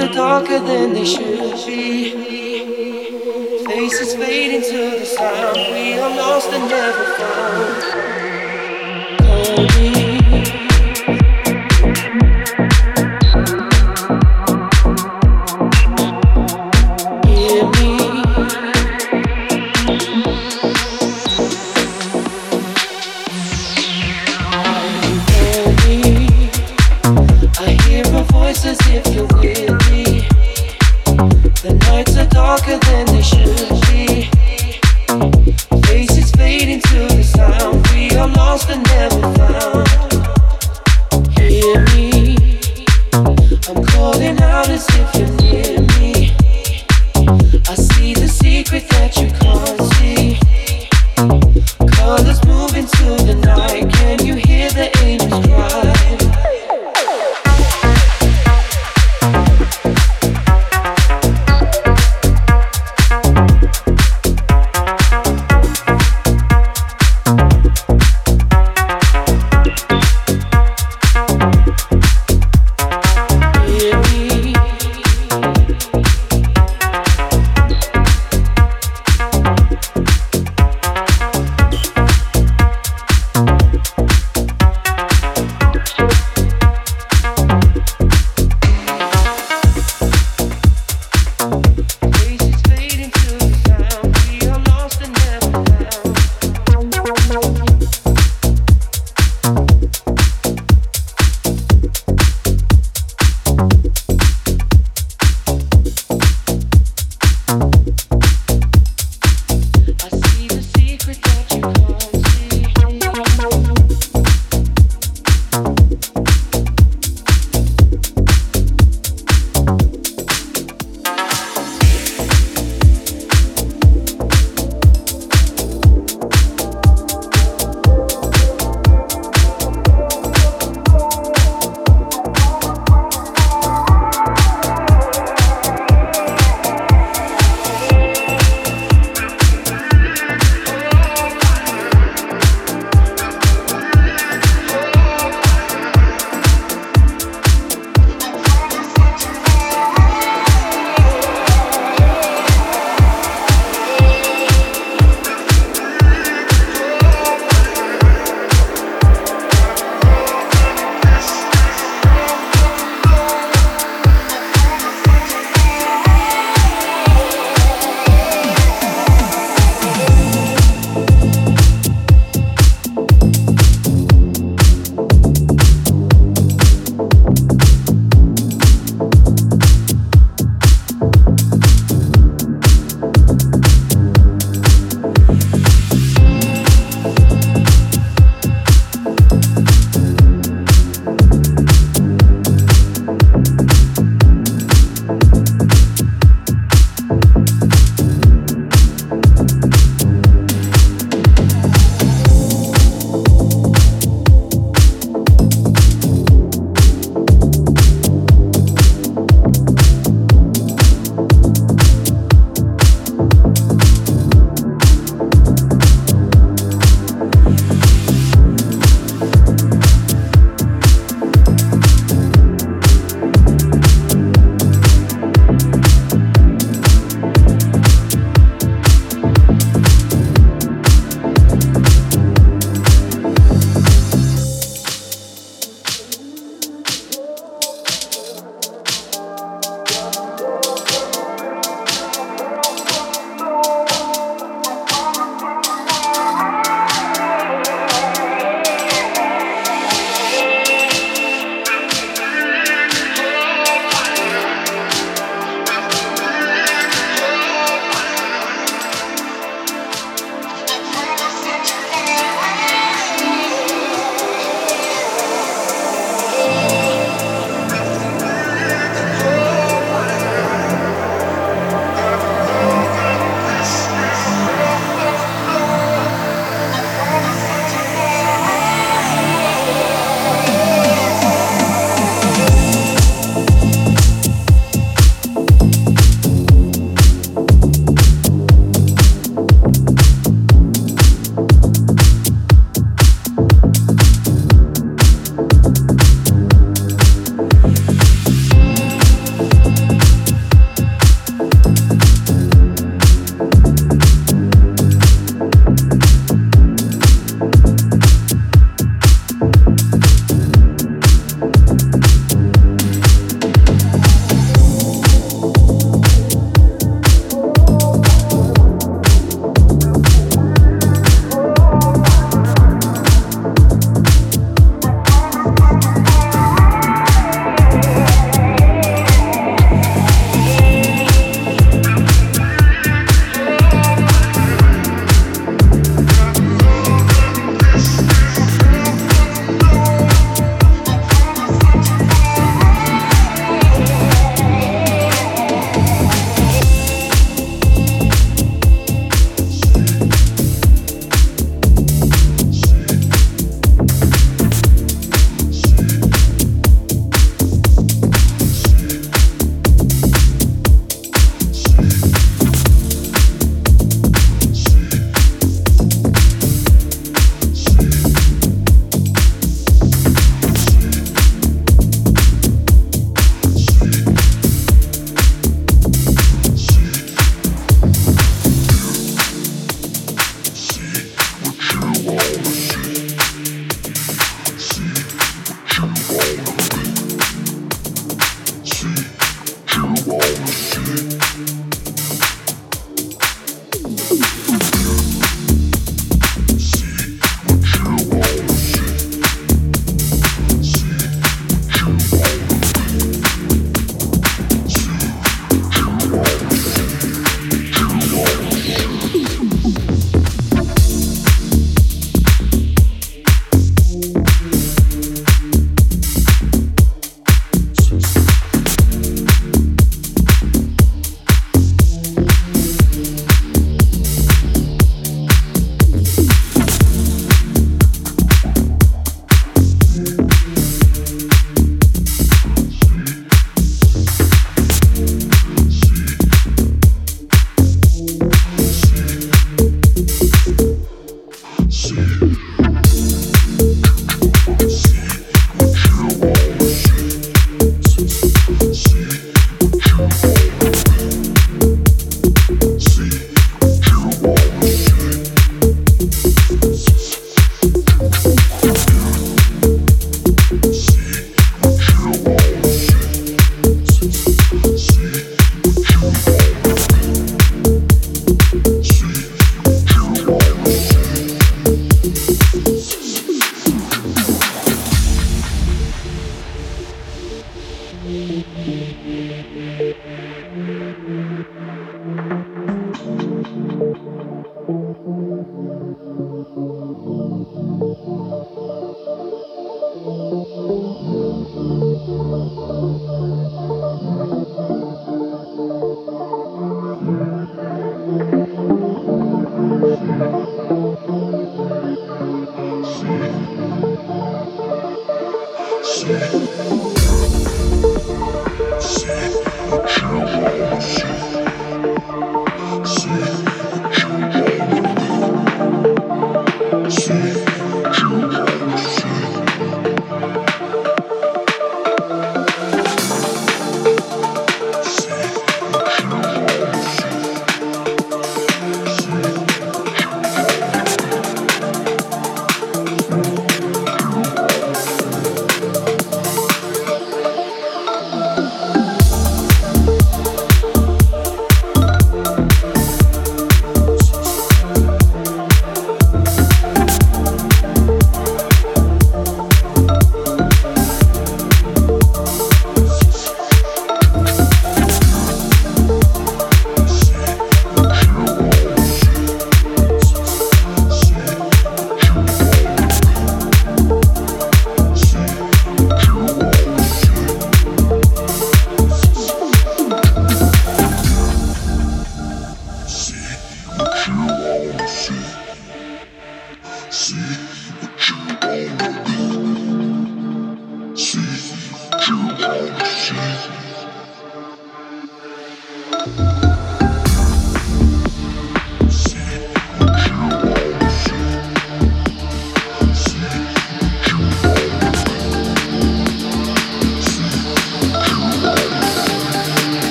are darker than they should be. Faces fading to the sound. We are lost and never found.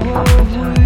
The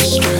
this.